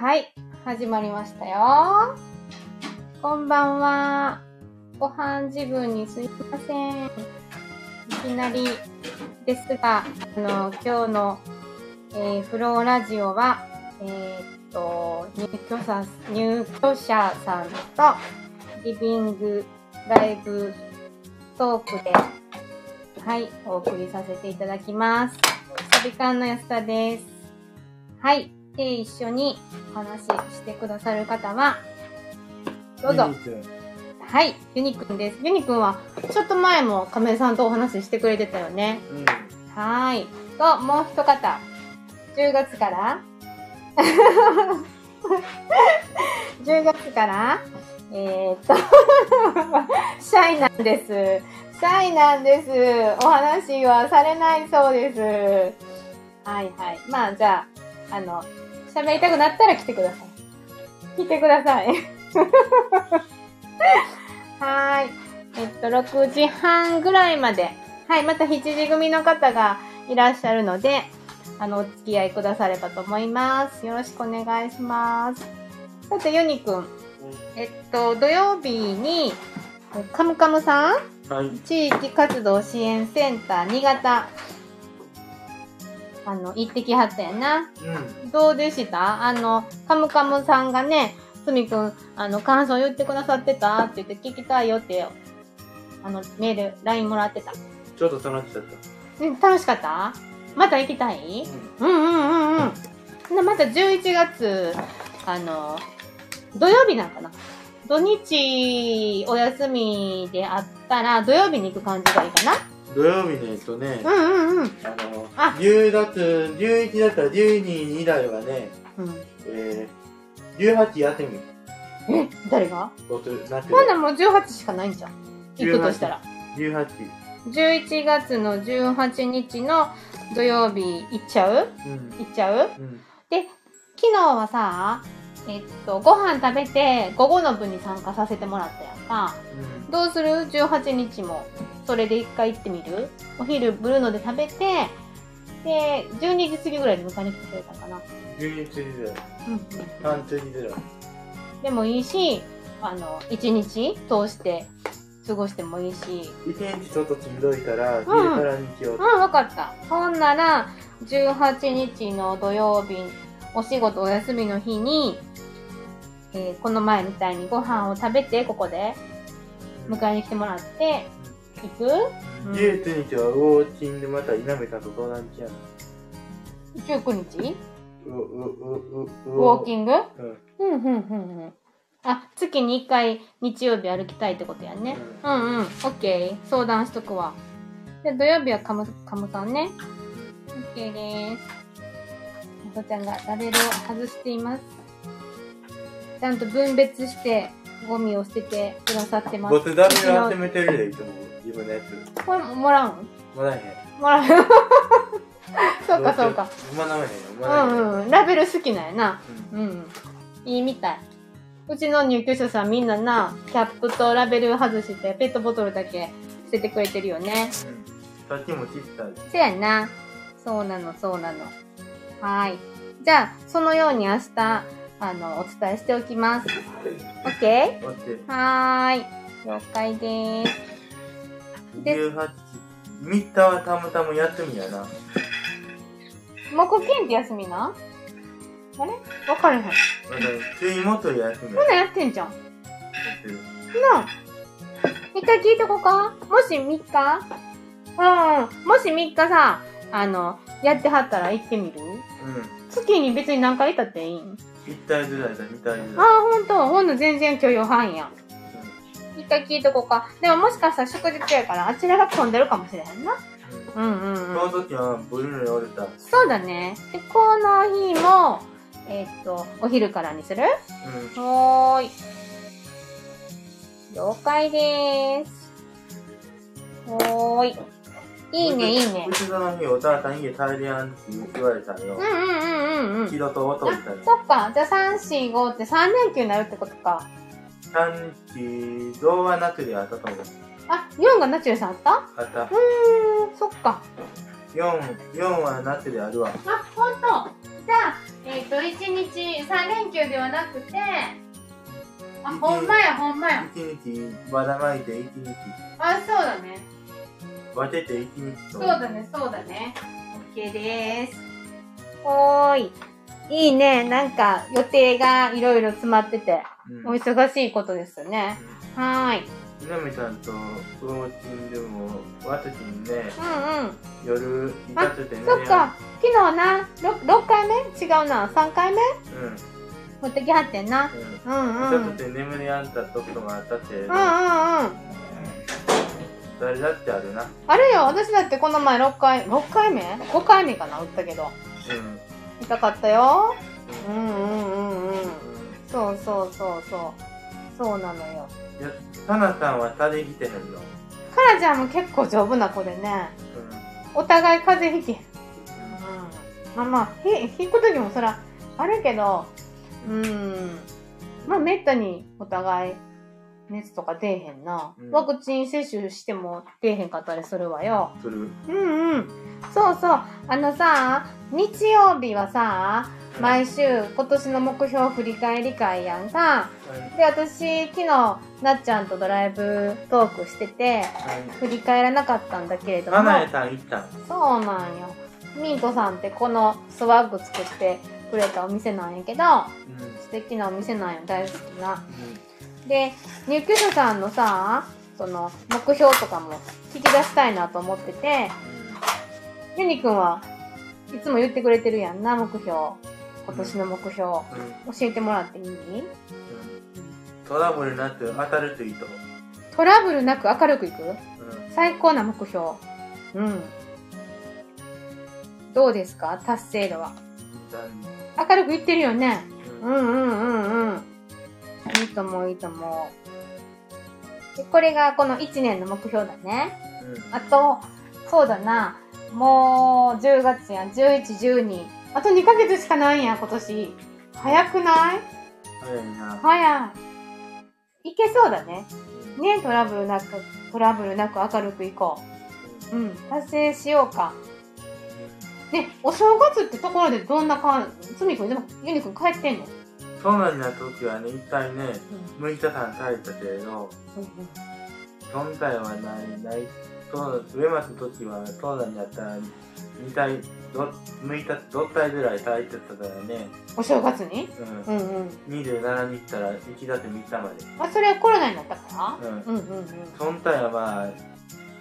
はい、始まりましたよ。こんばんは。ご飯自分にすいません。いきなりですが、あの、今日の、えーフローラジオは、えーっと、入居者、入居者さんと、リビングライブトークで、はい、お送りさせていただきます。サビカンの安田です。はい。で、一緒にお話ししてくださる方は、どうぞ。はい、ユニくんです。ユニくんは、ちょっと前も亀井さんとお話ししてくれてたよね。うん。はーい。と、もう一方。10月から 10月からえー、っと、シャイなんです。シャイなんです。お話はされないそうです。はいはい。まあ、じゃあ、あの、喋りたくなったら来てください。来てください。はーい。えっと、6時半ぐらいまで。はい、また7時組の方がいらっしゃるので、あの、お付き合いくださればと思います。よろしくお願いします。さて、ユニくん。えっと、土曜日に、カムカムさん？はい。地域活動支援センター新潟、あの、行ってきはったやな。うん。どうでした？あの、カムカムさんがね、すみくん、あの、感想言ってくださってた？って言って聞きたいよって、あの、メール、LINE もらってた。ちょっと楽しかった。うん楽しかった？また行きたい？うんうんうんうん。で、また11月、あの、土曜日なんかな土日お休みであったら、土曜日に行く感じがいいかな土曜日ね、えっとね、うんうんうん。あの、あ10月、11だったら12以来はね、うん、えー、18やってみる。え、誰が？どうするなってほんならもう18しかないんじゃん。行くとしたら。18。11月の18日の土曜日行っちゃう？うん。行っちゃう？うん。で、昨日はさ、えっと、ご飯食べて午後の部に参加させてもらったやんか。うん。どうする ?18 日も。それで一回行ってみる？お昼ブルーノで食べて、で、12時過ぎぐらいに迎えに来てくれたかな。12時ぐらい。うんうん。半時ぐらい。でもいいし、あの、1日通して過ごしてもいいし。一日ちょっとしんどいから、ん昼から日曜うん、わかった。ほんなら、18日の土曜日、お仕事お休みの日に、えーこの前みたいにご飯を食べて、ここで、迎えに来てもらって、行く？うん19日はウォーキングまた稲見さんと相談中やん。?19 日？う、う、う、う、ウォーキング？うん。うん、うん、うん、うん。あ、月に1回日曜日歩きたいってことやね。うん、うん、オッケー。相談しとくわ。で、土曜日はカム、カムさんね。オッケーです。まこちゃんがラベルを外しています。ちゃんと分別して、ゴミを捨ててくださってます。僕ダメを集めてるで、いつも。自分のやつ。これもらうんもらえへん。もらう？そうか、そうか。もらえへんうん。んうん。ラベル好きなんやな。うんうん。いいみたい。うちの入居者さんみんなな、キャップとラベル外して、ペットボトルだけ捨ててくれてるよね。さっきも小さい。せやな。そうなの、そうなの。はーい。じゃあ、そのように明日、あの、お伝えしておきます。オッケオッケー。ーはーい。了解でーす。で18日。3日はたまたま休みやな。木金って休みな？あれ？わかれへん。まだ、水元休みそんなんやってんじゃん。なや。あ。一回聞いとこうか？もし3日うん。もし3日さ、あの、やってはったら行ってみる？うん。月に別に何回行ったっていいん？一体ぐらいだ、二体ぐあらい。あ、ほんと。ほんの全然許容範囲やん。一回聞いとこうか。でももしかしたら祝日やから、あちらが混んでるかもしれへんな。うんうんそうん。の時はブルーのにおれた。そうだね。で、この日も、えーっと、お昼からにする？うん。はーい。了解でーす。はーい。いいね、いいねう。ちその日、お母さん家帰りやんって言われたようん。うんうんうんと音みたいな。そっか。じゃあ3、4、5って3連休になるってことか。短期、童話夏であったと思う。あ、4がナチュラさんあった？あったう。ーん、そっか。4、4は夏であるわ。あ、ほんと。じゃあ、えっ、と、21日、3連休ではなくて、あ、ほんまや、ほんまや。一日ばらまいて一日あ、そうだね。分けて一日とそうだね、そうだね。OK です。ほーい。いいね。なんか予定がいろいろ詰まってて、うんお忙しいことですよね。はーい。みなみさんとプローチンでもうんうん。夜行かせてねそっか。昨日な、6, 6回目？違うな。3回目？うん持ってきはってんな。うんうんうん。っと眠りあんた時もあったけれど、うん。誰だってあるなあるよ。私だってこの前6回、6回目 ?5 回目かな打ったけど。うん痛かったよ。ううんんうんうんうん。うそうそうそうそう。そうなのよ。んいやタナさんは風邪ひてへんの？かなちゃんも結構丈夫な子でね。うお互い風邪ひき。うん。まあまあ、ひ、引くときもそら、あるけど、うん。まあ、めったにお互い熱とか出えへんな。うんワクチン接種しても出えへんかったりするわよ。んするうんうん。そうそう。あのさ、日曜日はさ、毎週今年の目標振り返り会やんか。で、私、昨日、なっちゃんとドライブトークしてて、振り返らなかったんだけれども。花江さん行ったんそうなんよ。ミントさんってこのスワッグ作ってくれたお店なんやけど、うん素敵なお店なんよ、大好きな。うで、入居者さんのさ、その目標とかも聞き出したいなと思ってて、ユニくんはいつも言ってくれてるやんな、目標。今年の目標。教えてもらっていい？トラブルなく当たるといいとトラブルなく明るくいく？うん最高な目標。うん。どうですか？達成度は。明るくいってるよね。うんうんうんうんうん。いいと思う、いいと思う。で、これがこの1年の目標だね。うんあと、そうだな。もう、10月やん。11、12。あと2ヶ月しかないんや、今年。早くない？早いな早い。いけそうだね。ね、トラブルなく、トラブルなく明るくいこう。うん、達成しようか。ね、お正月ってところでどんな感じ、つみくん、でも、ユニくん帰ってんの？そうなんな時はね一回ね6日間耐えたけれど本体はないないそう上松の時はそうなんやったら2体ど6日ど体ぐらい耐えてたからね、お正月に？うんうんうん。27日から1月3日まであ、それはコロナになったから？うんうんうん本体はまあ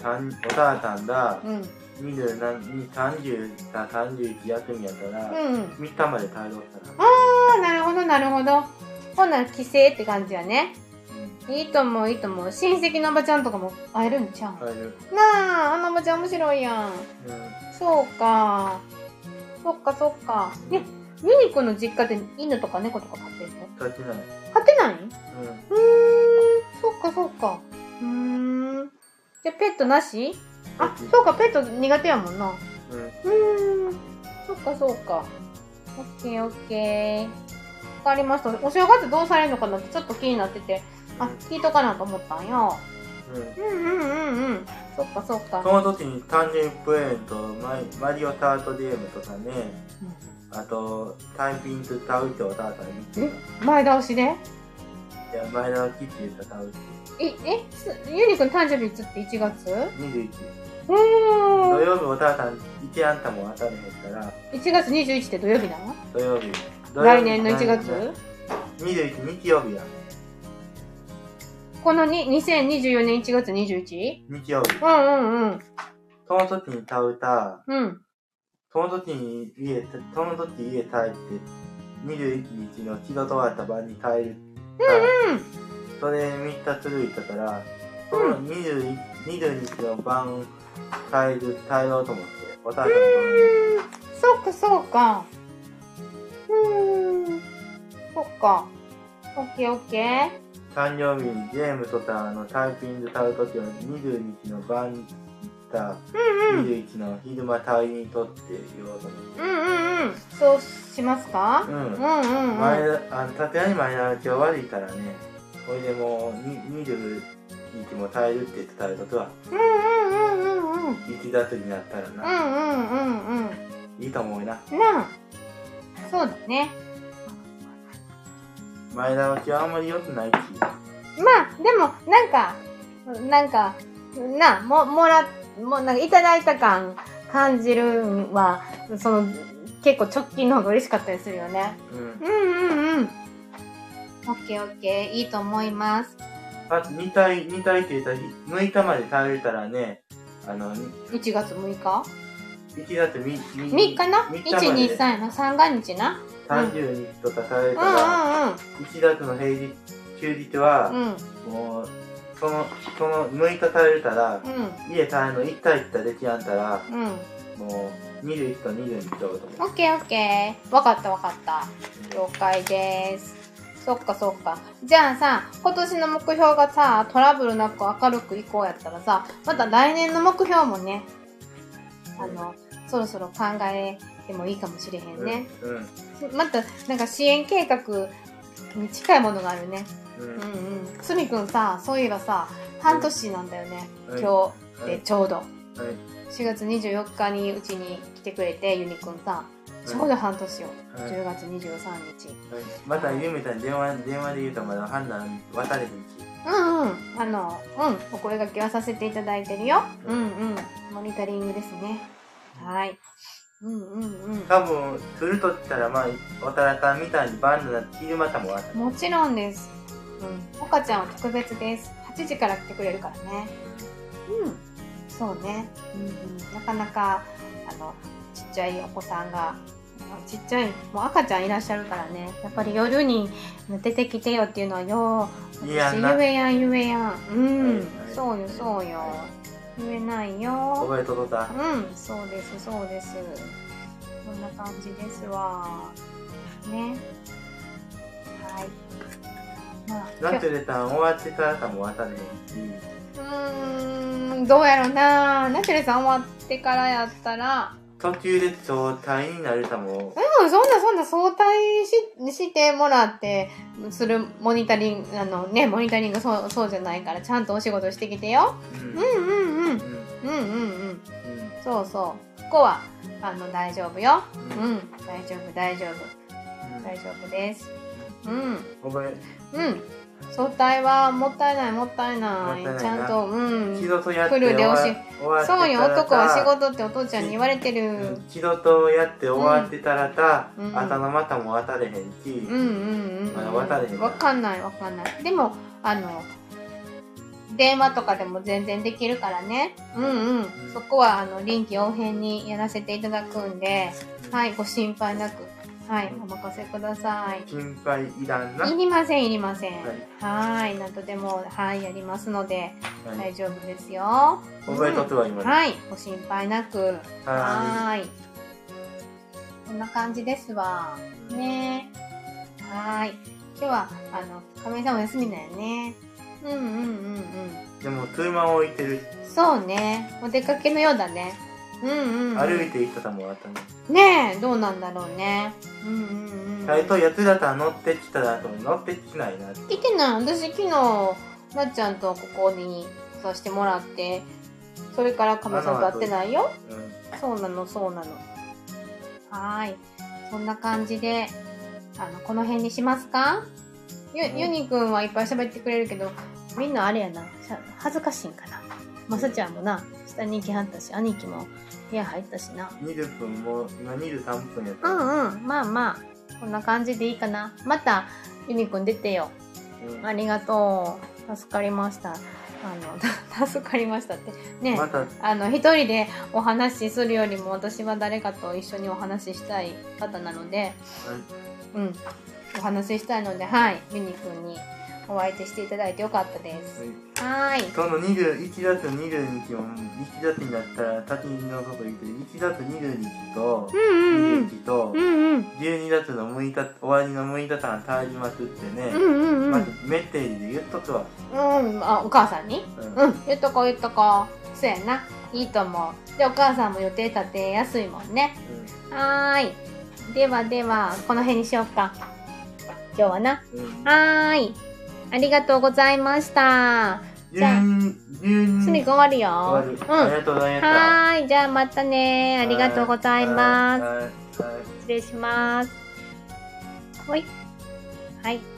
たんお母さんだうん。うん。20何30か31休みやったら、うんうん。3日まで耐えろったら、ああ、なるほど、なるほど。ほんなら帰省って感じやね。いいと思う、いいと思う。親戚のおばちゃんとかも会えるんちゃう？耐える、なあ、あのおばちゃん面白いやん。うんそうか。そっか、そっか。ね、ユニコの実家で犬とか猫とか飼ってるの？立てない、飼ってない？うんうーん、そっか、そっか。うーん。じゃ、ペットなし？あ、そうか、ペット苦手やもんな。うんうーん。そっかそっか。オッケーオッケー。わかりました。お正月どうされるのかなってちょっと気になってて、あ、聞いとかなと思ったんよ。うん。うんうんうんうん。そっかそっか。その時に誕生日プレゼントマイマリオタートゲームとかね。あとタイピングタウってお母さんに。言ってえ？前倒しで？いや前の木って言ったタウってえ、え、すゆにくん誕生日いつって1月21うーん。土曜日お母さん一あんたも当たれへんから1月21って土曜日なの？土曜日来年の1月？21日曜日？やこのに2024年1月 21? 日曜日うんうんうん。その時にタウタうん。その時に家その時家帰って21日の仕事終わった晩に帰るうん。それ3日続いたから、その 20, 20日の晩帰る、帰ろうと思って、お母さんと。そっかそっか。うーん。そっか。オッケーオッケー。誕生日にゲームとかのタイピング買うときは20日の晩た、うんうん。21の昼間退院とって言おうと思って。うんうんうん。そうしますか？ううんんうんうん。前あの、に前のうちは悪いからね、これでもうに20日も耐えるって伝えることは、うんうんうんうんうん。1月になったらうな、んうんうんうん。いいと思うな。なあ。そうだね。前倒しはあんまり良くないし。まあ、でも、なんか、なんか、な、も、もら、もうなんかいただいた感感じるんは、その、結構直近の方が嬉しかったりするよね。うん。うんうんうん。オッケーオッケー、いいと思います。あと2体、2体って言ったら、6日まで食べたらね、あの、1月6日？1月みみ ?3 日な？3 ?1、2、日まで3の三が日な？30日とか食べうたら、ん1月の平日、休日は、うんうん。うん。もう、その、その6日食べたら、うん。家帰るの1体ってできやんたら、うん。もう、21と22ちょうど。オッケーオッケー。わかったわかった。了解です。そっかそっか。じゃあさ、今年の目標がさ、トラブルなく明るくいこうやったらさ、また来年の目標もね、あの、そろそろ考えてもいいかもしれへんね。うん。また、なんか支援計画に近いものがあるね。うん。ううんん。うん。すみくんさ、そういえばさ、半年なんだよね。うん今日でちょうど。はい。4月24日にうちに来てくれて、ユニくんさ、ちょうど半年よ。はい10月23日。はいまた、ゆめたん電話、電話で言うとまだ判断渡れへんし。うんうん。あの、うん。お声掛けはさせていただいてるよ。うんうん。モニタリングですね。はい。うんうんうん。多分、するとしたら、まあ、おたらかみたいにバンドな昼間たも渡る。もちろんです。うん。岡ちゃんは特別です。8時から来てくれるからね。うん。そうね。うんうん。なかなか、あの、ちっちゃいお子さんが、あちっちゃい、もう赤ちゃんいらっしゃるからね。やっぱり夜に出てきてよっていうのはよう、いやな言えやん言えやん。うん。はいはいそうよそうよ。言えないよ。覚えととった。うん、そうです、そうです。こんな感じですわ。ね。はい。まあ、ナチュレタン終わってからかも渡れへんし。うーん、どうやろな。ナチュレさん終わってからやったら、途中で状態になるたも、うん、そんなそんな相対ししてもらって、するモニタリング、あのね、モニタリングそう、そうじゃないから、ちゃんとお仕事してきてよ。うん。うんうんうん。うん。うんうんうん。そうそう。ここは、あの、大丈夫よ。うん。うん、大丈夫、大丈夫。大丈夫です。うん、覚え、うん。相対はもったいない、もったいない。ちゃんと、うん。仕事やって来る両親そうよ、男は仕さ事ってお父ちゃんに言われてうるん。仕事やって終わってたらた、うん朝の股も渡れへんし、うんうんうんまだうん。渡れへんわかんない、わかんない。でも、あの、電話とかでも全然できるからね。うんうん。そこは、あの、臨機応変にやらせていただくんで、はい、ご心配なく、はい、お任せください。心配いらんな。いりません、いりません。はいはい、何とでも、はい、やりますので、はい大丈夫ですよ。覚えとっては今ね。はい、ご心配なく。はい。こんな感じですわ。ねはーい。今日は、あの、亀井さんお休みだよね。うんうんうんうん。い。でも、車を置いてる、そうね。お出かけのようだね。うんうん、うん。歩いていったたもあったね。ねえ、どうなんだろうね。うんうんうん。最初、やつだったら乗ってきたらと乗ってきないなって。来てない。私昨日、なっちゃんとここにさせてもらって、それから亀井さんと会ってないよ。うん。そうなの、そうなの。はーい。そんな感じで、あの、この辺にしますか？ゆ、うんゆにくんはいっぱい喋ってくれるけど、みんなあれやな、恥ずかしいんかな。まさちゃんもな、下に行きはったし、兄貴も部屋入ったしな。20分も、今23分やった。うんうん、まあまあ、こんな感じでいいかな。また、ゆにくん出てよ。うんありがとう。助かりました。あの、助かりましたって。ね。また、あの、一人でお話しするよりも、私は誰かと一緒にお話ししたい方なので、うん。お話ししたいので、はい。ユニくんにお相手していただいてよかったです。はーい。その21月22日も、1月になったら先のこと言って、1月22日と、うんうん21日とうん。う、んうん。12月の6日、終わりの6日間帰りますってね、メッセージで言っとくわ。うん。あ、お母さんに？うんうん。言っとこう言っとこう。そうやな。いいと思う。で、お母さんも予定立てやすいもんね。はーい。ではでは、この辺にしようか。今日はな。うん。うんはーい。ありがとうございました。じゃあ12、12すみくん終わるよ。うん。ありがとうございました。はーい。じゃあまたね。ありがとうございます。失礼します。ほい。はい。